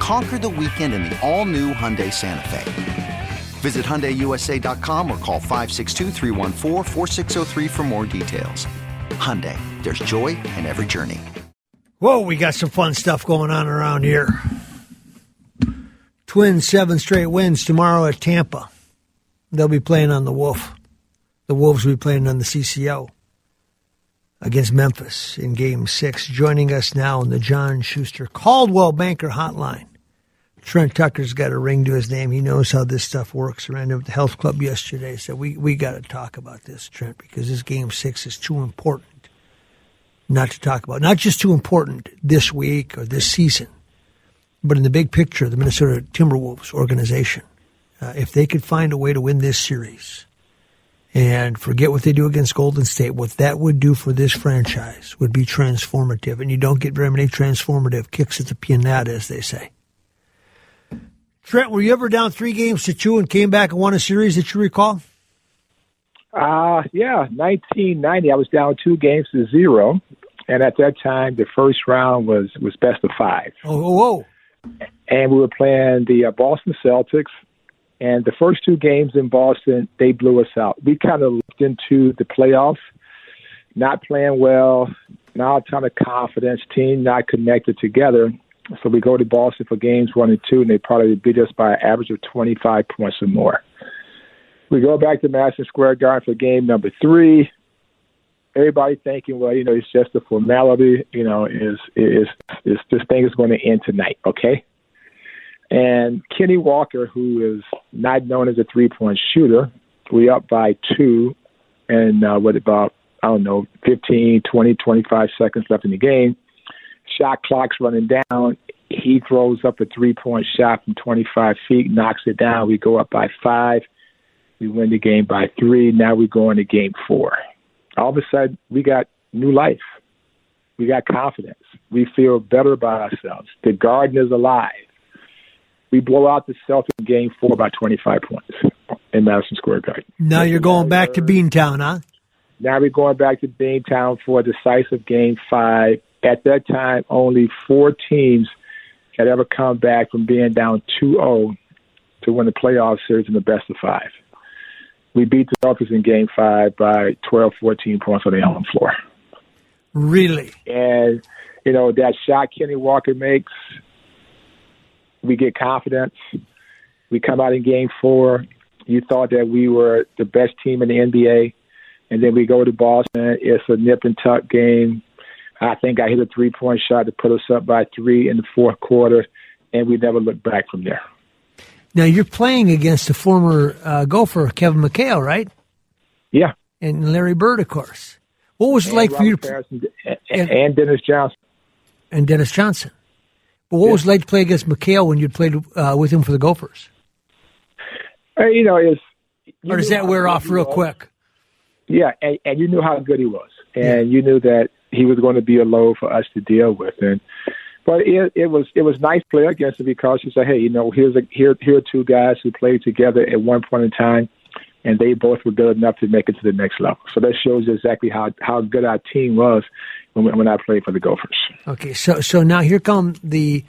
Conquer the weekend in the all-new Hyundai Santa Fe. Visit HyundaiUSA.com or call 562 for more details. Hyundai, there's joy in every journey. Whoa, we got some fun stuff going on around here. Twins seven straight wins tomorrow at Tampa. They'll be playing on the Wolf. The Wolves will be playing on the CCO against Memphis in Game Six. Joining us now on the John Schuster Coldwell Banker Hotline. Trent Tucker's got a ring to his name. He knows how this stuff works. I ran the health club yesterday. Said we we got to talk about this, Trent, because this game six is too important not to talk about. Not just too important this week or this season, but in the big picture, the Minnesota Timberwolves organization. Uh, if they could find a way to win this series and forget what they do against Golden State, what that would do for this franchise would be transformative. And you don't get very many transformative kicks at the pianata, as they say. Trent, were you ever down three games to two and came back and won a series that you recall? Uh, yeah, 1990. I was down two games to zero, and at that time, the first round was was best of five. Oh, whoa! And we were playing the uh, Boston Celtics, and the first two games in Boston, they blew us out. We kind of looked into the playoffs, not playing well, not a ton of confidence, team not connected together. So we go to Boston for games one and two, and they probably beat us by an average of 25 points or more. We go back to Madison Square Garden for game number three. Everybody thinking, well, you know, it's just a formality. You know, is is is this thing is going to end tonight? Okay. And Kenny Walker, who is not known as a three point shooter, we up by two, and uh, with about I don't know, 15, 20, 25 seconds left in the game shot clock's running down. He throws up a three point shot from 25 feet, knocks it down. We go up by five. We win the game by three. Now we go into game four. All of a sudden, we got new life. We got confidence. We feel better about ourselves. The garden is alive. We blow out the Celtics in game four by 25 points in Madison Square Garden. Now you're going back to Beantown, huh? Now we're going back to Beantown for a decisive game five at that time, only four teams had ever come back from being down 2-0 to win the playoff series in the best of five. We beat the Celtics in Game Five by 12, 14 points on the home floor. Really? And you know that shot Kenny Walker makes, we get confidence. We come out in Game Four. You thought that we were the best team in the NBA, and then we go to Boston. It's a nip and tuck game. I think I hit a three point shot to put us up by three in the fourth quarter, and we never looked back from there. Now you're playing against a former uh, Gopher, Kevin McHale, right? Yeah. And Larry Bird, of course. What was it and like Robert for you to Parish and, and, and Dennis Johnson? And Dennis Johnson. But what Yeah. was it like to play against McHale when you played uh, with him for the Gophers? Uh, you know, it's Or does that wear off real was. quick? Yeah, and, and you knew how good he was, and you knew that he was going to be a load for us to deal with. And but it, it was it was nice play against him because you say, hey, you know, here's a here here are two guys who played together at one point in time, and they both were good enough to make it to the next level. So that shows exactly how how good our team was when when I played for the Gophers. Okay, so so now here come the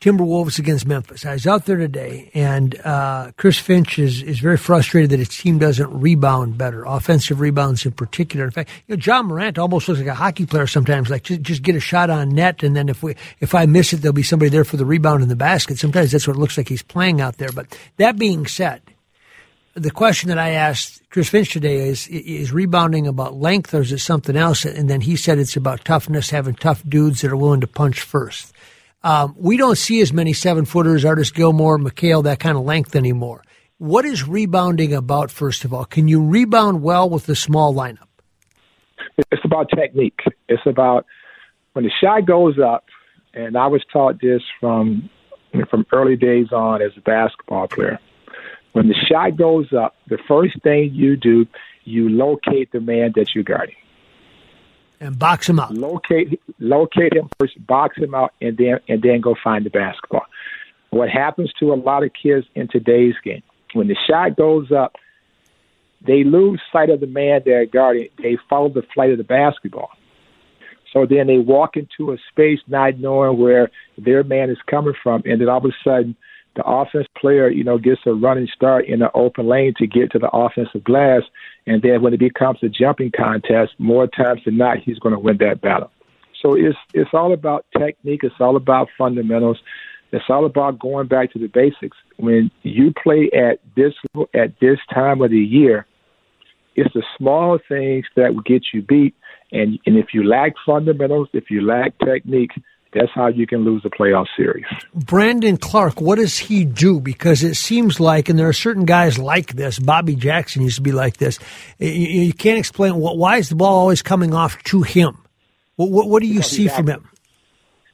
Timberwolves against Memphis. I was out there today, and uh, Chris Finch is, is very frustrated that his team doesn't rebound better, offensive rebounds in particular. In fact, you know, Ja Morant almost looks like a hockey player sometimes. Like just, just get a shot on net, and then if we if I miss it, there'll be somebody there for the rebound in the basket. Sometimes that's what it looks like he's playing out there. But that being said, the question that I asked Chris Finch today is: Is rebounding about length, or is it something else? And then he said it's about toughness, having tough dudes that are willing to punch first. Um, we don't see as many seven footers, Artis Gilmore, McHale, that kind of length anymore. What is rebounding about, first of all? Can you rebound well with the small lineup? It's about technique. It's about when the shot goes up, and I was taught this from from early days on as a basketball player. When the shot goes up, the first thing you do, you locate the man that you're guarding. And box him out. Locate locate him first, box him out, and then and then go find the basketball. What happens to a lot of kids in today's game, when the shot goes up, they lose sight of the man they're guarding. They follow the flight of the basketball. So then they walk into a space not knowing where their man is coming from, and then all of a sudden the offense player, you know, gets a running start in an open lane to get to the offensive glass, and then when it becomes a jumping contest, more times than not, he's going to win that battle. So it's it's all about technique. It's all about fundamentals. It's all about going back to the basics. When you play at this at this time of the year, it's the small things that will get you beat. And and if you lack fundamentals, if you lack technique, that's how you can lose a playoff series. Brandon Clarke, what does he do? Because it seems like, and there are certain guys like this. Bobby Jackson used to be like this. You, you can't explain what, why is the ball always coming off to him? What, what, what do you because see from him?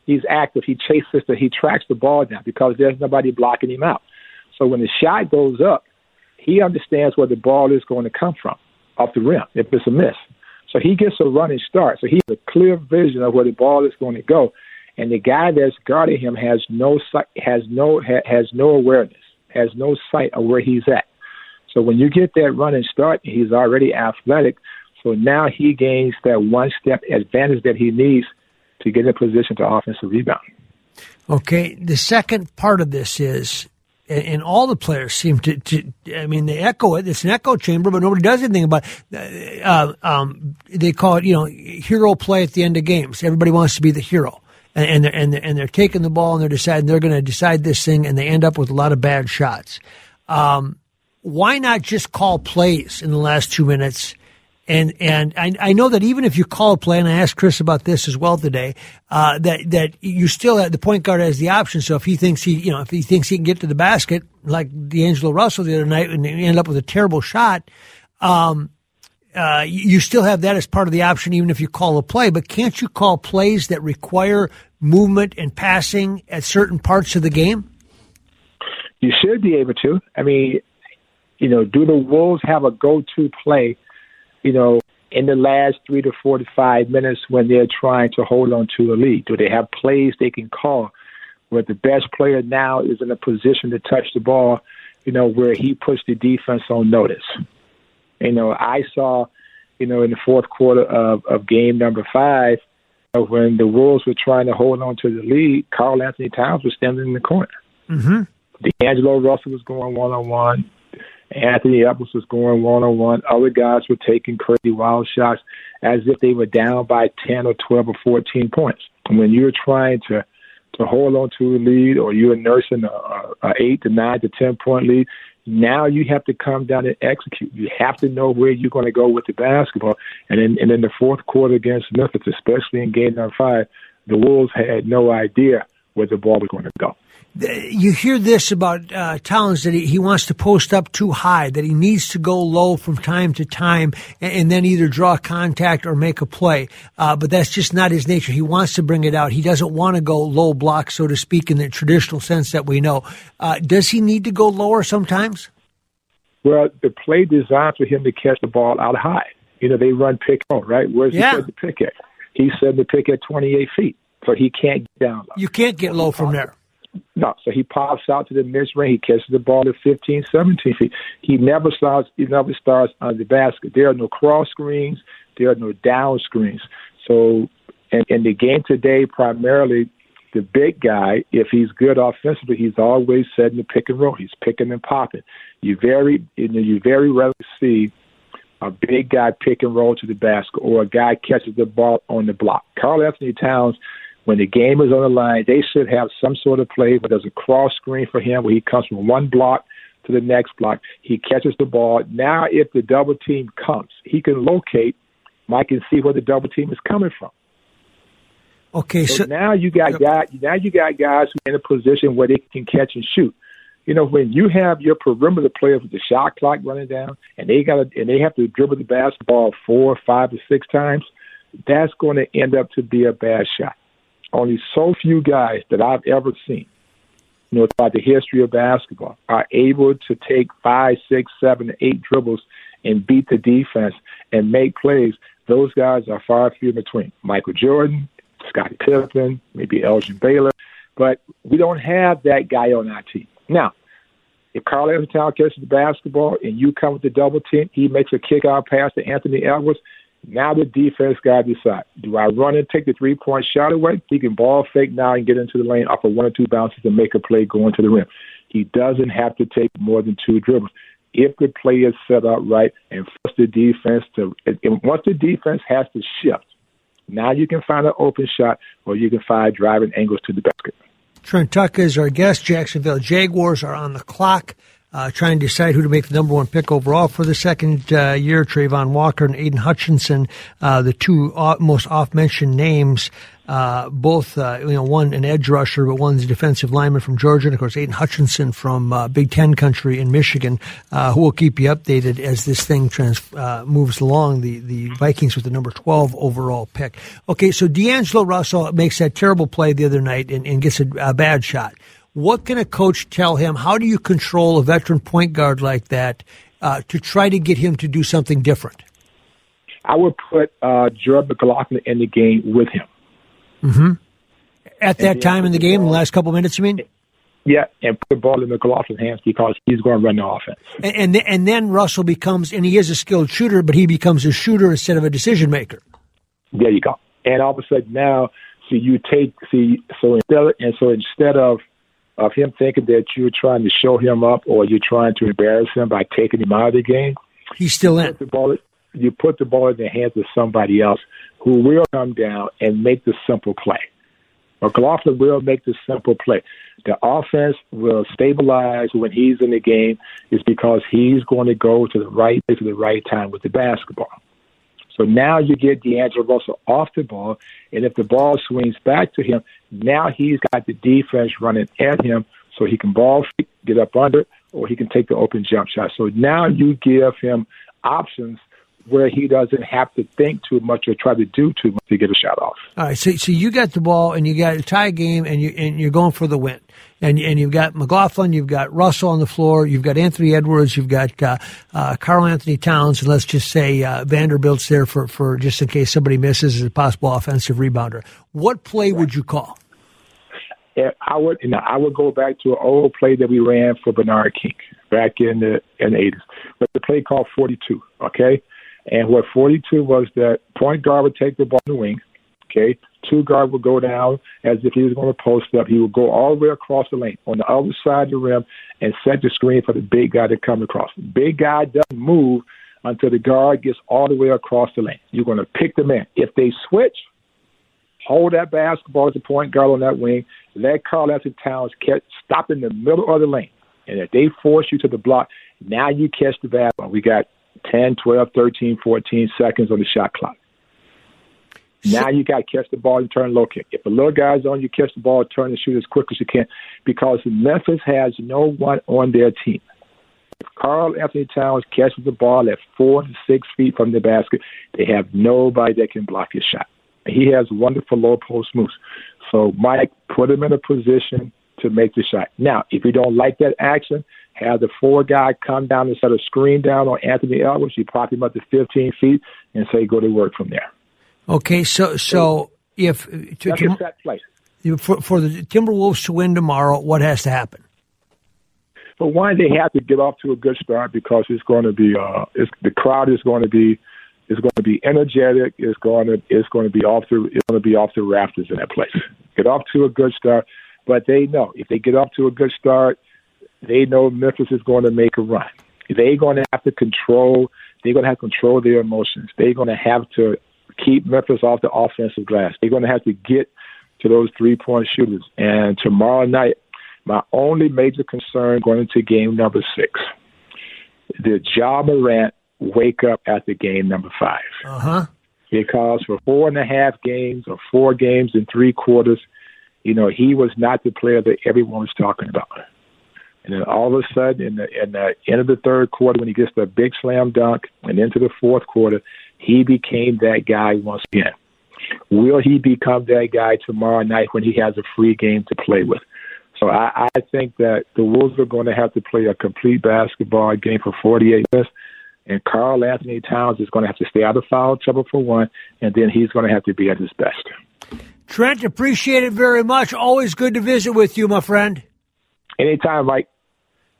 He's active. He chases the, he tracks the ball down because there's nobody blocking him out. So when the shot goes up, he understands where the ball is going to come from off the rim if it's a miss. So he gets a running start. So he has a clear vision of where the ball is going to go and the guy that's guarding him has no sight, has no has no awareness, has no sight of where he's at. So when you get that running start, he's already athletic. So now he gains that one step advantage that he needs to get in a position to offensive rebound. Okay, the second part of this is, and all the players seem to, to I mean, they echo it. It's an echo chamber, but nobody does anything about. It. Uh, um, they call it, you know, hero play at the end of games. Everybody wants to be the hero and they're, and they're, and they're taking the ball and they're deciding they're going to decide this thing, and they end up with a lot of bad shots. Um, why not just call plays in the last two minutes? And and I, I know that even if you call a play, and I asked Chris about this as well today, uh, that that you still have the point guard has the option. So if he thinks he you know if he thinks he can get to the basket like D'Angelo Russell the other night and end up with a terrible shot, um, uh, you still have that as part of the option, even if you call a play. But can't you call plays that require movement and passing at certain parts of the game? You should be able to. I mean, you know, do the Wolves have a go-to play? You know, in the last three to four to five minutes when they're trying to hold on to a lead? Do they have plays they can call where the best player now is in a position to touch the ball? You know, where he puts the defense on notice. You know, I saw, you know, in the fourth quarter of, of game number five, when the Wolves were trying to hold on to the lead, Karl-Anthony Towns was standing in the corner. Mm-hmm. D'Angelo Russell was going one on one. Anthony Edwards was going one on one. Other guys were taking crazy wild shots as if they were down by 10 or 12 or 14 points. And when you're trying to to hold on to a lead or you're nursing a, a, 8 to 9 to 10 point lead, now you have to come down and execute. You have to know where you're going to go with the basketball. And in, and in the fourth quarter against Memphis, especially in game number five, the Wolves had no idea where the ball was going to go you hear this about uh, Towns that he, he wants to post up too high, that he needs to go low from time to time and, and then either draw contact or make a play. Uh, but that's just not his nature. He wants to bring it out. He doesn't want to go low block, so to speak, in the traditional sense that we know. Uh, does he need to go lower sometimes? Well, the play designed for him to catch the ball out high. You know, they run pick on, right? Where's yeah. he said the pick at? He said the pick at 28 feet, so he can't get down low. You can't get low from there. No, so he pops out to the mid range. He catches the ball at 15, 17 feet. He never starts. He never starts on the basket. There are no cross screens. There are no down screens. So, in, in the game today, primarily the big guy, if he's good offensively, he's always setting the pick and roll. He's picking and popping. You very, you know, you very rarely see a big guy pick and roll to the basket or a guy catches the ball on the block. Karl-Anthony Towns when the game is on the line, they should have some sort of play where there's a cross screen for him where he comes from one block to the next block. He catches the ball. Now, if the double team comes, he can locate Mike and see where the double team is coming from. Okay, so, so now you got guys. Now you got guys who are in a position where they can catch and shoot. You know, when you have your perimeter players with the shot clock running down, and they got and they have to dribble the basketball four, five, or six times, that's going to end up to be a bad shot only so few guys that I've ever seen you know, throughout the history of basketball, are able to take five, six, seven, eight dribbles and beat the defense and make plays, those guys are far few in between. Michael Jordan, Scottie Pippen, maybe Elgin Baylor, but we don't have that guy on our team. Now, if Karl-Anthony Towns catches the basketball and you come with the double team, he makes a kick out pass to Anthony Edwards. Now the defense got to decide: Do I run and take the three point shot away? He can ball fake now and get into the lane off of one or two bounces and make a play going to the rim. He doesn't have to take more than two dribbles if the play is set up right and force the defense to. And once the defense has to shift, now you can find an open shot or you can find driving angles to the basket. Trent Tucker is our guest. Jacksonville Jaguars are on the clock uh, trying to decide who to make the number one pick overall for the second uh, year. Travon Walker and Aidan Hutchinson, uh, the two most oft-mentioned names. Uh, both, uh, you know, one an edge rusher, but one's a defensive lineman from Georgia, and of course Aidan Hutchinson from uh, Big Ten country in Michigan, who will keep you updated as this thing trans moves along. The the Vikings with the number twelve overall pick. Okay, so D'Angelo Russell makes that terrible play the other night and, and gets a, a bad shot. What can a coach tell him? How do you control a veteran point guard like that uh, to try to get him to do something different? I would put uh, Jordan McLaughlin in the game with him. Mm-hmm. At that time in the game, the last couple minutes, you mean? Yeah, and put the ball in McLaughlin's hands because he's going to run the offense. And, and and then Russell becomes, and he is a skilled shooter, but he becomes a shooter instead of a decision maker. There you go. And all of a sudden now, see you take see so instead and so instead of of him thinking that you're trying to show him up or you're trying to embarrass him by taking him out of the game. He's still in. Put the ball, you put the ball in the hands of somebody else who will come down and make the simple play. McLaughlin will make the simple play. The offense will stabilize when he's in the game is because he's going to go to the right place at the right time with the basketball. So now you get D'Angelo Russell off the ball, and if the ball swings back to him, now he's got the defense running at him, so he can ball get up under, or he can take the open jump shot. So now you give him options where he doesn't have to think too much or try to do too much to get a shot off. All right, so so you got the ball and you got a tie game and you and you're going for the win. And and you've got McLaughlin, you've got Russell on the floor, you've got Anthony Edwards, you've got uh, uh, Karl-Anthony Towns, and let's just say uh, Vanderbilt's there for, for just in case somebody misses as a possible offensive rebounder. What play would you call? I would you know, I would go back to an old play that we ran for Bernard King back in the in the eighties. But the play called forty two, okay? And what 42 was that point guard would take the ball in the wing, okay? Two guard would go down as if he was going to post up. He would go all the way across the lane on the other side of the rim and set the screen for the big guy to come across. The big guy doesn't move until the guard gets all the way across the lane. You're going to pick the man. If they switch, hold that basketball as a point guard on that wing, let Karl-Anthony Towns catch, stop in the middle of the lane. And if they force you to the block, now you catch the basketball. We got 10, 12, 13, 14 seconds on the shot clock. Now you got to catch the ball and turn low kick. If the little guy's on, you catch the ball, turn and shoot as quick as you can because Memphis has no one on their team. If Karl-Anthony Towns catches the ball at four to six feet from the basket, they have nobody that can block his shot. He has wonderful low post moves. So, Mike, put him in a position to make the shot. Now, if you don't like that action, have the four guy come down and set a screen down on Anthony Edwards. You pop him up to 15 feet and say, go to work from there. Okay, so so if to, That's a set place. For, for the Timberwolves to win tomorrow, what has to happen? But one, they have to get off to a good start because it's going to be uh, it's, the crowd is going to be is going to be energetic. It's going to it's going to be off the it's going to be off the rafters in that place. Get off to a good start, but they know if they get off to a good start, they know Memphis is going to make a run. They're going to have to control. They're going to have to control their emotions. They're going to have to keep Memphis off the offensive glass. They're going to have to get to those three point shooters. And tomorrow night, my only major concern going into game number six, the Ja Morant wake up after game number five. Uh huh. Because for four and a half games or four games and three quarters, you know, he was not the player that everyone was talking about. And then all of a sudden, in the, in the end of the third quarter, when he gets the big slam dunk and into the fourth quarter, he became that guy once again. Will he become that guy tomorrow night when he has a free game to play with? So I, I think that the Wolves are going to have to play a complete basketball game for 48 minutes. And Karl-Anthony Towns is going to have to stay out of foul trouble for one, and then he's going to have to be at his best. Trent, appreciate it very much. Always good to visit with you, my friend. Anytime, Mike.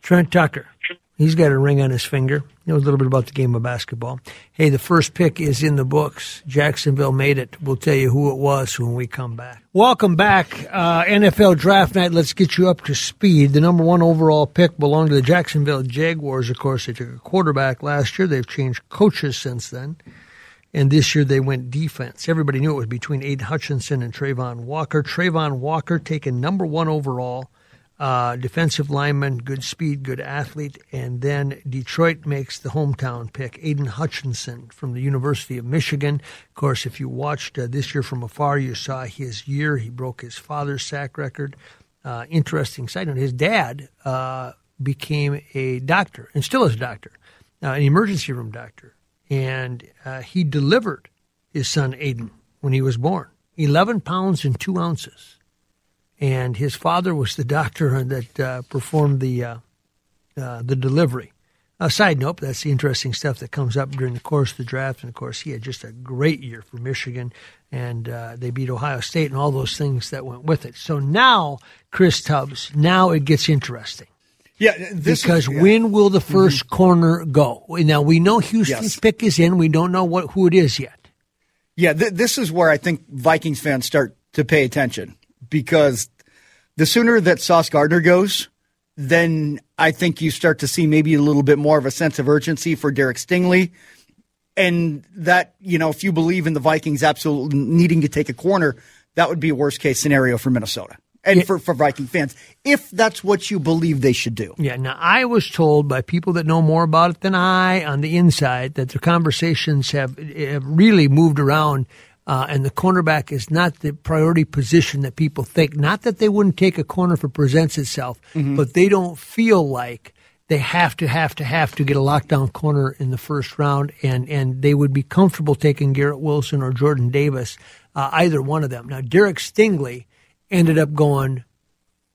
Trent Tucker. He's got a ring on his finger. You know a little bit about the game of basketball. Hey, the first pick is in the books. Jacksonville made it. We'll tell you who it was when we come back. Welcome back. Uh, NFL draft night. Let's get you up to speed. The number one overall pick belonged to the Jacksonville Jaguars. Of course, they took a quarterback last year. They've changed coaches since then. And this year they went defense. Everybody knew it was between Aidan Hutchinson and Travon Walker. Travon Walker taken number one overall uh, defensive lineman, good speed, good athlete. And then Detroit makes the hometown pick, Aidan Hutchinson from the University of Michigan. Of course, if you watched uh, this year from afar, you saw his year. He broke his father's sack record. Uh, interesting side note his dad uh, became a doctor and still is a doctor, uh, an emergency room doctor. And uh, he delivered his son Aidan when he was born 11 pounds and two ounces and his father was the doctor that uh, performed the uh, uh, the delivery. A side note, that's the interesting stuff that comes up during the course of the draft. And of course, he had just a great year for Michigan, and uh, they beat Ohio State and all those things that went with it. So now, Chris Tubbs, now it gets interesting. Yeah, because is, yeah. when will the 1st mm-hmm. corner go? Now we know Houston's yes. pick is in. We don't know what who it is yet. Yeah, th- this is where I think Vikings fans start to pay attention because the sooner that Sauce Gardner goes, then I think you start to see maybe a little bit more of a sense of urgency for Derek Stingley. And that, you know, if you believe in the Vikings absolutely needing to take a corner, that would be a worst case scenario for Minnesota and yeah. for, for Viking fans, if that's what you believe they should do. Yeah. Now, I was told by people that know more about it than I on the inside that the conversations have, have really moved around uh, and the cornerback is not the priority position that people think. Not that they wouldn't take a corner if it presents itself, mm-hmm. but they don't feel like they have to, have to, have to get a lockdown corner in the first round, and, and they would be comfortable taking Garrett Wilson or Jordan Davis, uh, either one of them. Now, Derek Stingley ended up going,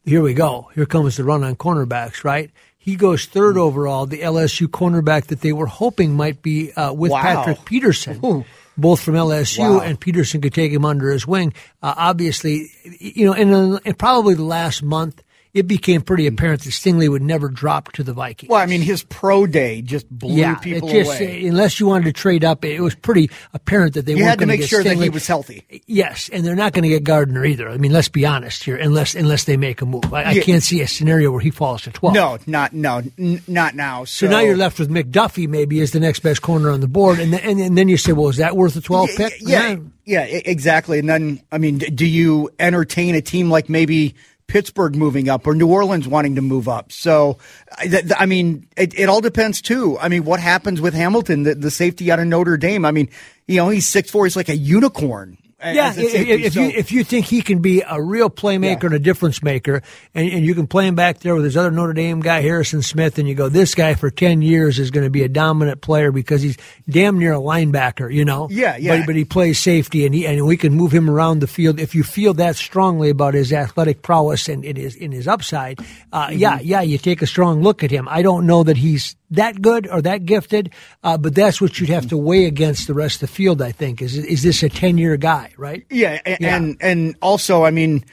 here we go. Here comes the run on cornerbacks, right? He goes third overall, the LSU cornerback that they were hoping might be uh, with wow. Patrick Peterson. Ooh both from LSU wow. and Peterson could take him under his wing. Uh, obviously, you know, in, in probably the last month, it became pretty apparent that Stingley would never drop to the Vikings. Well, I mean, his pro day just blew yeah, people just, away. Unless you wanted to trade up, it was pretty apparent that they you weren't going to make sure Stingley. that he was healthy. Yes, and they're not going to get Gardner either. I mean, let's be honest here, unless unless they make a move. I, yeah. I can't see a scenario where he falls to twelve. No, not no, n- not now. So. so. now you're left with McDuffie, maybe as the next best corner on the board, and then, and, and then you say, well, is that worth a twelve yeah, pick? Yeah, yeah, exactly. And then, I mean, do you entertain a team like maybe? Pittsburgh moving up or New Orleans wanting to move up. So, I mean, it, it all depends too. I mean, what happens with Hamilton, the, the safety out of Notre Dame? I mean, you know, he's six four. He's like a unicorn. Yeah, if, so. you if you think he can be a real playmaker yeah. and a difference maker, and, and you can play him back there with his other Notre Dame guy Harrison Smith, and you go, this guy for ten years is going to be a dominant player because he's damn near a linebacker, you know. Yeah, yeah. But, but he plays safety, and he and we can move him around the field if you feel that strongly about his athletic prowess and in his in his upside. Uh, mm-hmm. Yeah, yeah, you take a strong look at him. I don't know that he's that good or that gifted, uh, but that's what you'd have to weigh against the rest of the field. I think is is this a ten year guy, right? Yeah, and, yeah. and and also, I mean,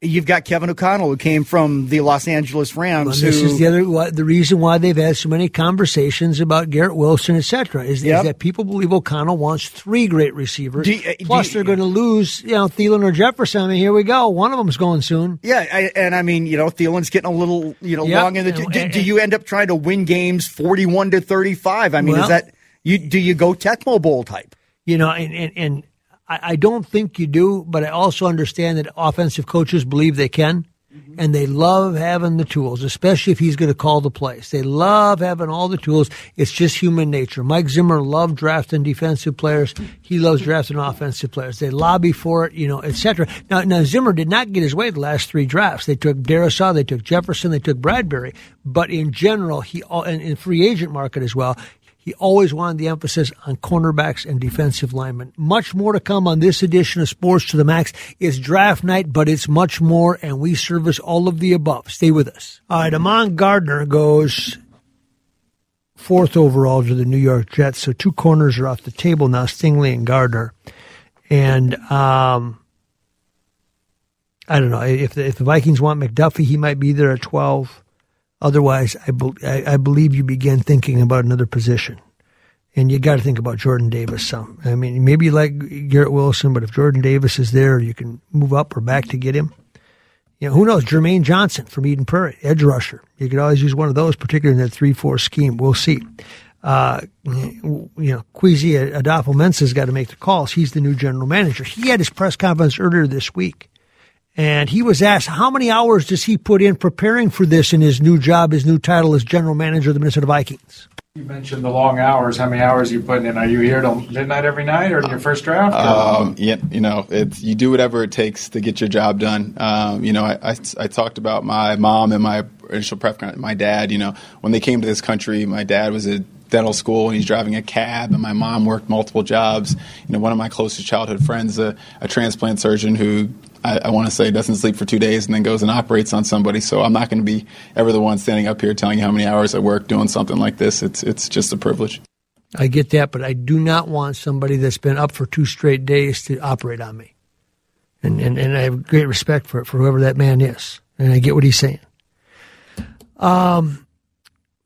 You've got Kevin O'Connell, who came from the Los Angeles Rams. Well, this who, is the other the reason why they've had so many conversations about Garrett Wilson, etc. Is, yep. is, that people believe O'Connell wants three great receivers. You, uh, Plus, you, they're going to lose, you know, Thielen or Jefferson. I mean, here we go. One of them's going soon. Yeah, I, and I mean, you know, Thielen's getting a little, you know, yep. long in the. And, do, and, do, you end up trying to win games forty-one to thirty-five? I mean, well, is that you? Do you go Tecmo Bowl type? You know, and, and, and I, I don't think you do, but I also understand that offensive coaches believe they can. Mm-hmm. And they love having the tools, especially if he's going to call the plays. They love having all the tools. It's just human nature. Mike Zimmer loved drafting defensive players. He loves drafting offensive players. They lobby for it, you know, etc. Now, now Zimmer did not get his way the last three drafts. They took Darrisaw, they took Jefferson, they took Bradbury. But in general, he and in free agent market as well, He always wanted the emphasis on cornerbacks and defensive linemen. Much more to come on this edition of Sports to the Max. It's draft night, but it's much more, and we service all of the above. Stay with us. All right, Ahmad Gardner goes fourth overall to the New York Jets. So two corners are off the table now, Stingley and Gardner. And um, I don't know if the, if the Vikings want McDuffie, he might be there at twelve. Otherwise, I, be, I, I believe you begin thinking about another position, and you got to think about Jordan Davis some. I mean, maybe you like Garrett Wilson, but if Jordan Davis is there, you can move up or back to get him. You know, who knows? Jermaine Johnson from Eden Prairie, edge rusher. You could always use one of those, particularly in that three-four scheme. We'll see. Uh, you know, Kwesi Adofo-Mensah's got to make the calls. He's the new general manager. He had his press conference earlier this week and he was asked, how many hours does he put in preparing for this in his new job, his new title as general manager of the Minnesota Vikings? You mentioned the long hours. How many hours are you putting in? Are you here till midnight every night, or your first draft? Um, yeah, you know, it's you do whatever it takes to get your job done. Um, you know, I, I, I, talked about my mom and my initial prep. My dad, you know, when they came to this country, my dad was a dental school and he's driving a cab and my mom worked multiple jobs you know one of my closest childhood friends a, a transplant surgeon who I, I want to say doesn't sleep for two days and then goes and operates on somebody. So I'm not going to be ever the one standing up here telling you how many hours I work doing something like this. It's it's just a privilege. I get that, but I do not want somebody that's been up for two straight days to operate on me. And and, and I have great respect for for whoever that man is, and I get what he's saying. Um,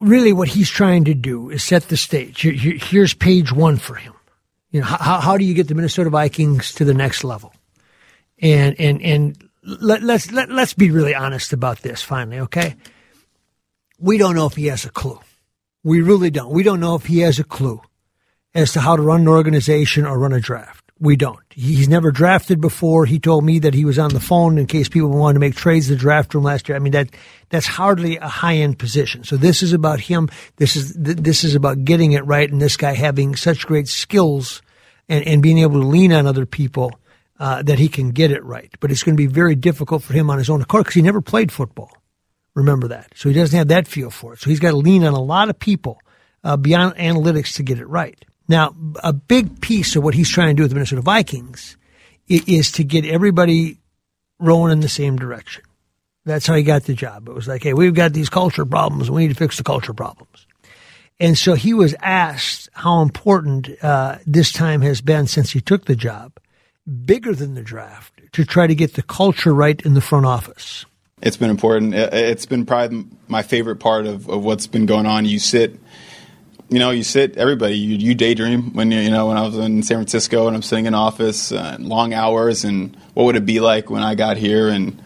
really, what he's trying to do is set the stage. Here's page one for him. You know, how how do you get the Minnesota Vikings to the next level? And and and let, let's let, let's be really honest about this. Finally, okay? We don't know if he has a clue. We really don't. We don't know if he has a clue as to how to run an organization or run a draft. We don't. He's never drafted before. He told me that he was on the phone in case people wanted to make trades the draft room last year. I mean that that's hardly a high end position. So this is about him. This is this is about getting it right, and this guy having such great skills and, and being able to lean on other people uh, that he can get it right. But it's going to be very difficult for him on his own accord because he never played football. Remember that. So he doesn't have that feel for it. So he's got to lean on a lot of people uh, beyond analytics to get it right. Now, a big piece of what he's trying to do with the Minnesota Vikings is to get everybody rowing in the same direction. That's how he got the job. It was like, hey, we've got these culture problems. We need to fix the culture problems. And so he was asked how important uh, this time has been since he took the job bigger than the draft to try to get the culture right in the front office? It's been important. It's been probably my favorite part of, of what's been going on. You sit, you know, you sit. Everybody, you, you daydream when you, you know when I was in San Francisco and I'm sitting in office, uh, long hours, and what would it be like when I got here, and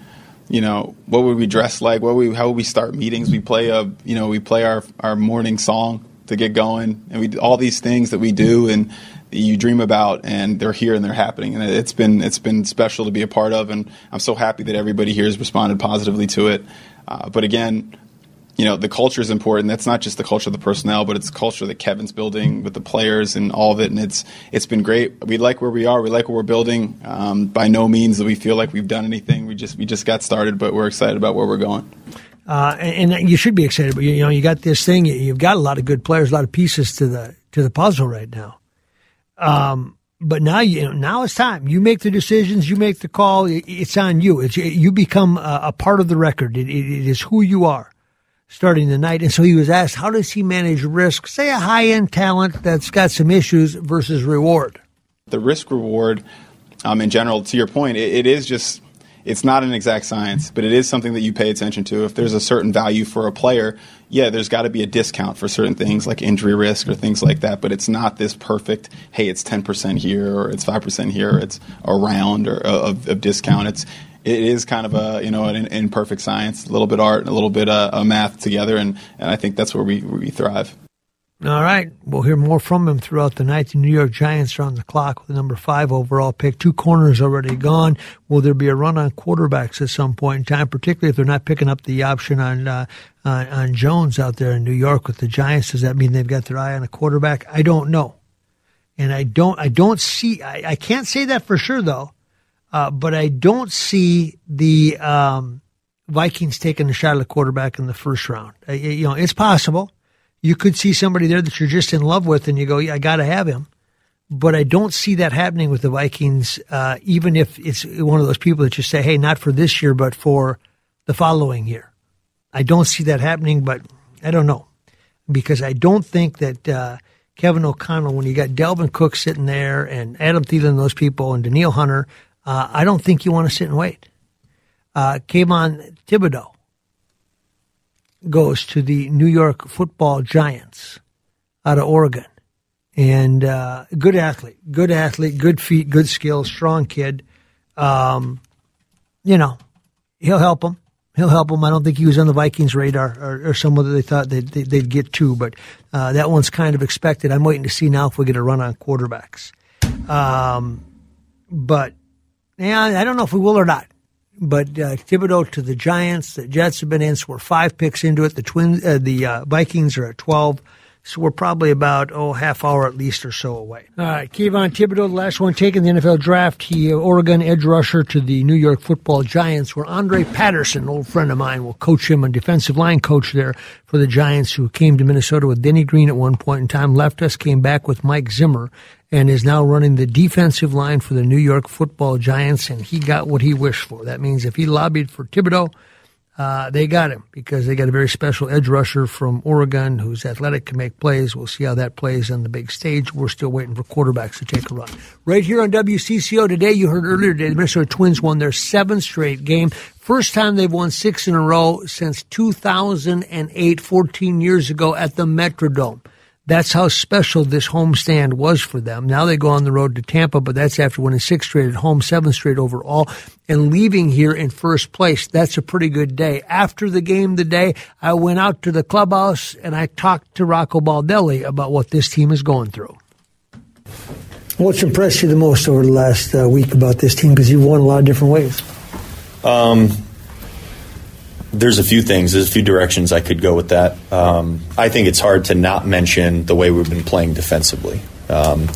you know what would we dress like? What we how would we start meetings? We play a you know we play our our morning song to get going, and we all these things that we do, and you dream about, and they're here and they're happening. And it's been it's been special to be a part of, and I'm so happy that everybody here has responded positively to it. Uh, but again, you know the culture is important. That's not just the culture of the personnel, but it's the culture that Kevin's building with the players and all of it. And it's it's been great. We like where we are. We like what we're building. Um, by no means do we feel like we've done anything. We just we just got started, but we're excited about where we're going. Uh, and, and, you should be excited. But you know, you got this thing. You've got a lot of good players, a lot of pieces to the to the puzzle right now. Um, but now you know, now it's time. You make the decisions. You make the call. It's on you. It's you become a, a part of the record. It, it, it is who you are starting the night. And so he was asked, how does he manage risk? Say a high end talent that's got some issues versus reward. The risk reward, um, in general, to your point, it, it is just it's not an exact science, but it is something that you pay attention to. If there's a certain value for a player, yeah, there's got to be a discount for certain things like injury risk or things like that, but it's not this perfect, hey, it's 10% here or it's 5% here, it's around or of, of discount. It's it is kind of a you know an imperfect science, a little bit art, a little bit uh, math together, and, and I think that's where we, we thrive. All right. We'll hear more from him throughout the night. The New York Giants are on the clock with the number five overall pick. Two corners already gone. Will there be a run on quarterbacks at some point in time, particularly if they're not picking up the option on, uh, on, on Jones out there in New York with the Giants? Does that mean they've got their eye on a quarterback? I don't know. And I don't, I don't see, I, I can't say that for sure though, uh, but I don't see the, um, Vikings taking a shot at a quarterback in the first round. Uh, you know, it's possible You could see somebody there that you're just in love with, and you go, "Yeah, I got to have him." But I don't see that happening with the Vikings, uh, even if it's one of those people that you say, "Hey, not for this year, but for the following year." I don't see that happening, but I don't know because I don't think that uh, Kevin O'Connell, when you got Dalvin Cook sitting there and Adam Thielen and those people and Danielle Hunter, uh, I don't think you want to sit and wait. Uh, Kayvon Thibodeaux goes to the New York Football Giants out of Oregon, and uh, good athlete, good athlete, good feet, good skills, strong kid. Um, you know, he'll help them he'll help them. I don't think he was on the Vikings' radar or, or someone that they thought they'd, they'd get to, but uh, that one's kind of expected. I'm waiting to see now if we get a run on quarterbacks. Um, but yeah, I don't know if we will or not. But uh, Thibodeaux to the Giants, the Jets have been in, so we're five picks into it. The Twins, uh, the uh, Vikings are at twelve. So we're probably about, oh, half hour at least or so away. All right. Kayvon Thibodeaux, the last one taken the NFL draft. He, uh, Oregon edge rusher to the New York football Giants, where Andre Patterson, an old friend of mine, will coach him, a defensive line coach there for the Giants, who came to Minnesota with Denny Green at one point in time, left us, came back with Mike Zimmer, and is now running the defensive line for the New York football Giants, and he got what he wished for. That means if he lobbied for Thibodeaux, uh, they got him because they got a very special edge rusher from Oregon who's athletic, can make plays. We'll see how that plays on the big stage. We're still waiting for quarterbacks to take a run. Right here on WCCO today, you heard earlier today, the Minnesota Twins won their seventh straight game. First time they've won six in a row since 2008, 14 years ago at the Metrodome. That's how special this homestand was for them. Now they go on the road to Tampa, but that's after winning six straight at home, seven straight overall, and leaving here in first place. That's a pretty good day. After the game today, I went out to the clubhouse and I talked to Rocco Baldelli about what this team is going through. What's impressed you the most over the last uh, week about this team? Because you've won a lot of different ways. Um, there's a few things. There's a few directions I could go with that. Um, I think it's hard to not mention the way we've been playing defensively. Um,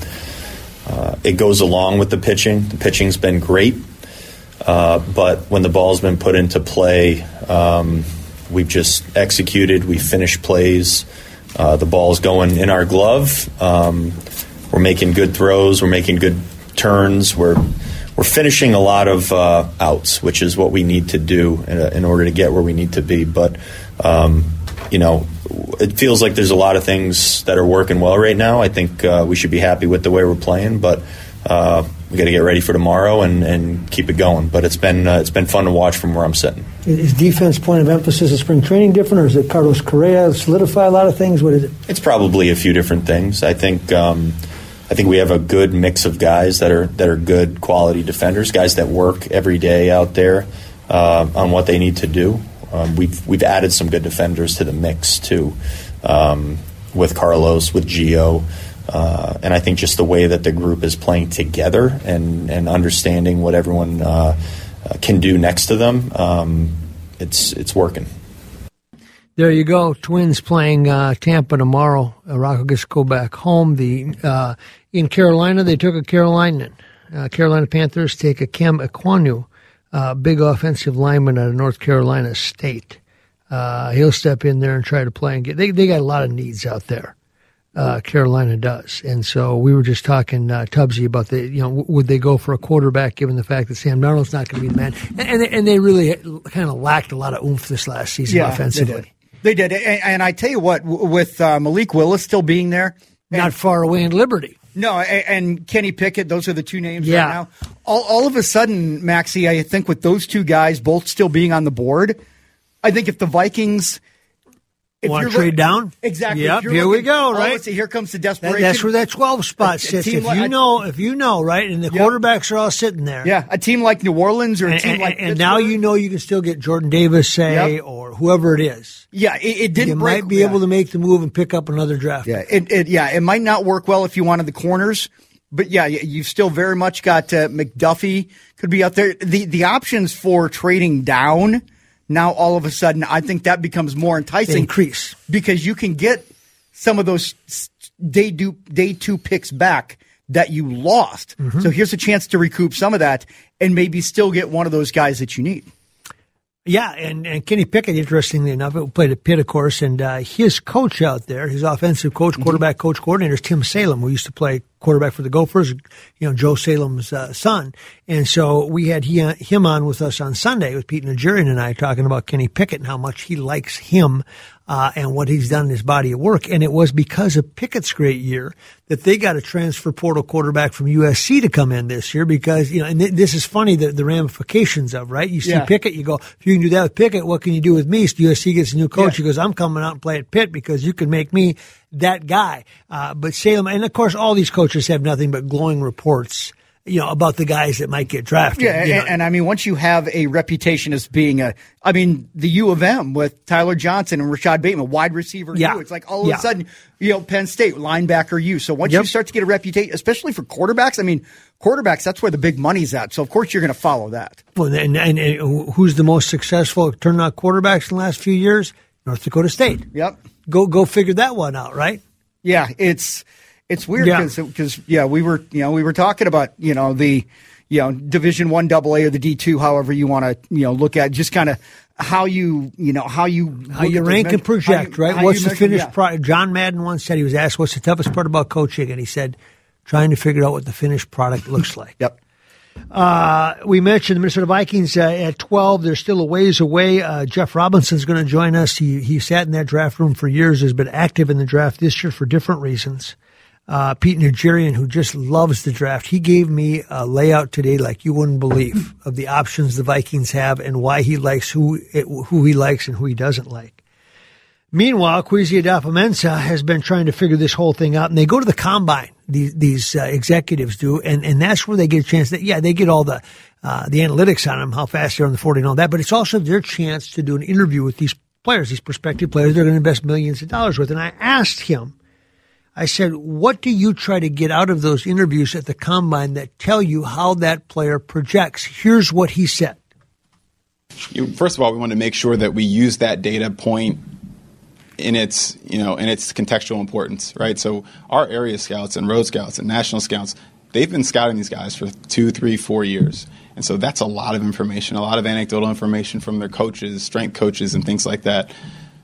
uh, it goes along with the pitching. The pitching's been great, uh, but when the ball's been put into play, um, we've just executed. We finished plays. Uh, the ball's going in our glove. Um, we're making good throws. We're making good turns. We're we're finishing a lot of uh, outs, which is what we need to do in, in, order to get where we need to be. But um, you know, it feels like there's a lot of things that are working well right now. I think uh, we should be happy with the way we're playing, but uh, we got to get ready for tomorrow and, and keep it going. But it's been uh, it's been fun to watch from where I'm sitting. Is defense point of emphasis of spring training different, or is it Carlos Correa solidify a lot of things? What is it? It's probably a few different things. I think. Um, I think we have a good mix of guys that are that are good quality defenders, guys that work every day out there uh, on what they need to do. Um, we've we've added some good defenders to the mix too, um, with Carlos, with Gio, uh, and I think just the way that the group is playing together and and understanding what everyone uh, can do next to them, um, it's it's working. There you go. Twins playing uh, Tampa tomorrow. Uh, Rocco gets to go back home. The uh, in Carolina, they took a Carolinian. Uh, Carolina Panthers take a Cam Ekwonu, uh, big offensive lineman out of North Carolina State. Uh, he'll step in there and try to play and get. They they got a lot of needs out there. Uh, Carolina does, and so we were just talking uh, Tubbsy about the you know w- would they go for a quarterback given the fact that Sam Darnold's not going to be the man, and, and they, and they really kind of lacked a lot of oomph this last season yeah, offensively. They did, they did. And, and, I tell you what, with uh, Malik Willis still being there, not far away in Liberty. No, and Kenny Pickett, those are the two names yeah. right now. All, all of a sudden, Maxie, I think with those two guys both still being on the board, I think if the Vikings Want to trade down? Exactly. Yep. Here looking, we go. Right. see, here comes the desperation. That, that's where that twelve spot sits. If like, you know, if you know, right, and the yep. quarterbacks are all sitting there. Yeah, a team like New Orleans or a and, team and, like and now you know you can still get Jordan Davis, say, yep. or whoever it is. Yeah, it, it didn't. You break, might be yeah. able to make the move and pick up another draft. Yeah, it, it, yeah, it might not work well if you wanted the corners. But yeah, you've still very much got uh, McDuffie could be out there. The the options for trading down now all of a sudden I think that becomes more enticing. They increase because you can get some of those day two, day two picks back that you lost. Mm-hmm. So here's a chance to recoup some of that and maybe still get one of those guys that you need. Yeah, and, and Kenny Pickett, interestingly enough, played at Pitt, of course, and uh, his coach out there, his offensive coach, mm-hmm. quarterback mm-hmm. coach, coordinator is Tim Salem, who used to play quarterback for the Gophers, you know, Joe Salem's uh, son. And so we had he, uh, him on with us on Sunday with Pete Najarian and I talking about Kenny Pickett and how much he likes him uh, and what he's done in his body of work. And it was because of Pickett's great year that they got a transfer portal quarterback from USC to come in this year because, you know, and th- this is funny, the, the ramifications of, right? You see yeah. Pickett, you go, if you can do that with Pickett, what can you do with me? So USC gets a new coach. Yeah. He goes, I'm coming out and play at Pitt because you can make me that guy. Uh, but Salem, and of course, all these coaches have nothing but glowing reports you know, about the guys that might get drafted. Yeah, you know. and, and, I mean, once you have a reputation as being a, I mean, the U of M with Tyler Johnson and Rashod Bateman, wide receiver yeah. U, it's like all of yeah. a sudden, you know, Penn State linebacker U. So once yep. you start to get a reputation, especially for quarterbacks, I mean, quarterbacks, that's where the big money's at. So of course you're going to follow that. Well, and, and, and who's the most successful turnout quarterbacks in the last few years? North Dakota State. Yep. Go go figure that one out, right? Yeah, it's it's weird because yeah. because yeah, we were you know we were talking about you know the you know Division One Double A or the D two, however you want to you know look at just kind of how you you know how you how you rank and project you, right. What's the finished yeah. product? John Madden once said he was asked what's the toughest part about coaching, and he said trying to figure out what the finished product looks like. yep. Uh, we mentioned the Minnesota Vikings uh, at 12. They're still a ways away. Uh, Jeff Robinson's going to join us. He, he sat in that draft room for years, has been active in the draft this year for different reasons uh, Pete Najarian, who just loves the draft, he gave me a layout today like you wouldn't believe of the options the Vikings have and why he likes who it, who he likes and who he doesn't like. Meanwhile, Kwesi Adofo-Mensah has been trying to figure this whole thing out, and they go to the combine. These, these uh, executives do, and, and that's where they get a chance. That yeah, they get all the uh, the analytics on them, how fast they're on the forty and all that. But it's also their chance to do an interview with these players, these prospective players they're going to invest millions of dollars with. And I asked him I said, what do you try to get out of those interviews at the combine that tell you how that player projects? Here's what he said. First of all, we want to make sure that we use that data point in its you know in its contextual importance, right? So our area scouts and road scouts and national scouts, they've been scouting these guys for two, three, four years, and so that's a lot of information, a lot of anecdotal information from their coaches, strength coaches, and things like that.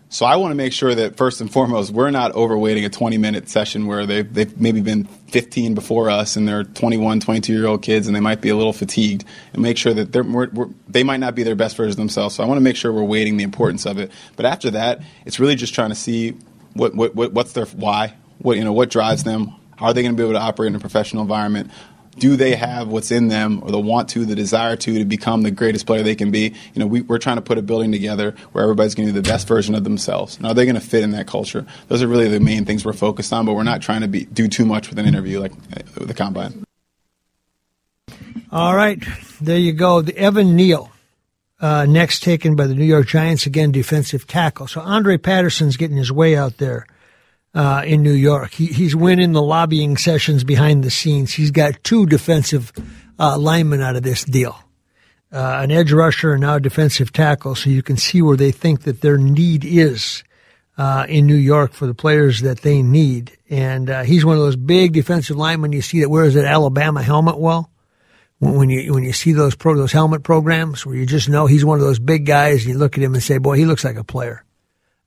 So I want to make sure that first and foremost, we're not overweighting a 20 minute session where they've, they've maybe been 15 before us and they're 21, 22 year old kids and they might be a little fatigued and make sure that they're, we're, we're, they might not be their best version themselves. So I want to make sure we're weighting the importance of it. But after that, it's really just trying to see what, what, what what's their why, what, you know, what drives them. Are they going to be able to operate in a professional environment? Do they have what's in them or the want to, the desire to, to become the greatest player they can be? You know, we, are trying to put a building together where everybody's going to be the best version of themselves. Are they going to fit in that culture? Those are really the main things we're focused on, but we're not trying to be, do too much with an interview like uh, the combine. All right, there you go. The Evan Neal. Uh, next taken by the New York Giants, again, defensive tackle. So Andre Patterson's getting his way out there uh, in New York. He, he's winning the lobbying sessions behind the scenes. He's got two defensive uh, linemen out of this deal. Uh, an edge rusher and now a defensive tackle, so you can see where they think that their need is uh, in New York for the players that they need. And uh, he's one of those big defensive linemen you see that wears that Alabama helmet well. When you when you see those pro those helmet programs where you just know he's one of those big guys, and you look at him and say, "Boy, he looks like a player."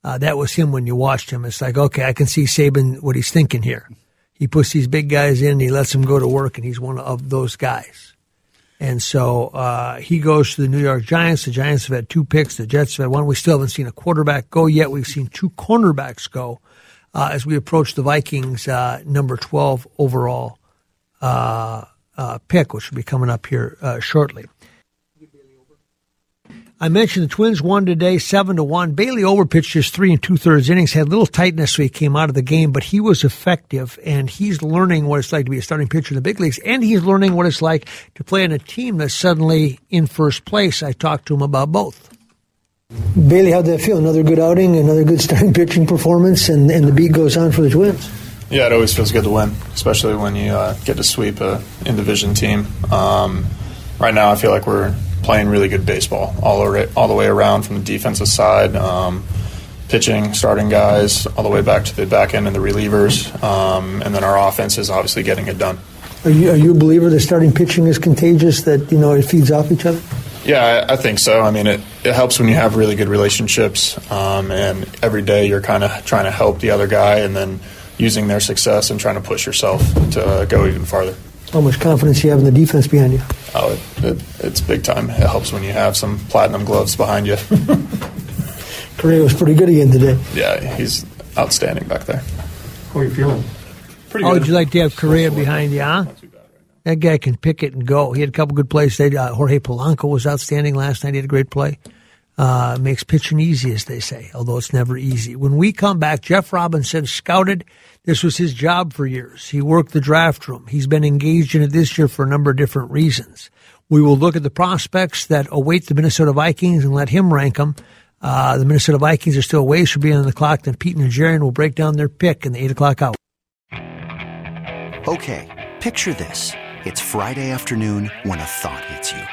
Uh, that was him when you watched him. It's like, okay, I can see Saban what he's thinking here. He puts these big guys in, he lets them go to work, and he's one of those guys. And so uh, he goes to the New York Giants. The Giants have had two picks. The Jets have had one. We still haven't seen a quarterback go yet. We've seen two cornerbacks go uh, as we approach the Vikings' uh, number 12 overall uh, uh, pick, which will be coming up here shortly. I mentioned the Twins won today, seven to one. Bailey Ober pitched his three and two thirds innings, had a little tightness so he came out of the game, but he was effective, and he's learning what it's like to be a starting pitcher in the big leagues, and he's learning what it's like to play in a team that's suddenly in first place. I talked to him about both. Bailey, how'd that feel? Another good outing, another good starting pitching performance, and, and the beat goes on for the Twins. Yeah, it always feels good to win, especially when you uh, get to sweep a in division team. Um, right now, I feel like we're playing really good baseball all, all the way around from the defensive side, um, pitching, starting guys, all the way back to the back end and the relievers. Um, and then our offense is obviously getting it done. Are you, are you a believer that starting pitching is contagious, that, you know, it feeds off each other? Yeah, I, I think so. I mean, it, it helps when you have really good relationships, um, and every day you're kind of trying to help the other guy, and then using their success and trying to push yourself to go even farther. How much confidence do you have in the defense behind you? Oh, it, it, it's big time. It helps when you have some platinum gloves behind you. Correa was pretty good again today. yeah, he's outstanding back there. How are you feeling? Pretty How good. would you like to have Correa behind you, huh? That guy can pick it and go. He had a couple good plays. They, uh, Jorge Polanco was outstanding last night. He had a great play. Uh, makes pitching easy, as they say, although it's never easy. When we come back, Jeff Robinson scouted. This was his job for years. He worked the draft room. He's been engaged in it this year for a number of different reasons. We will look at the prospects that await the Minnesota Vikings and let him rank them. Uh, the Minnesota Vikings are still ways from being on the clock. Then Pete Najarian will break down their pick in the 8 o'clock hour. Okay, picture this. It's Friday afternoon when a thought hits you.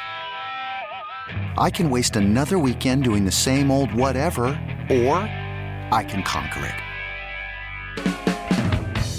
I can waste another weekend doing the same old whatever, or I can conquer it.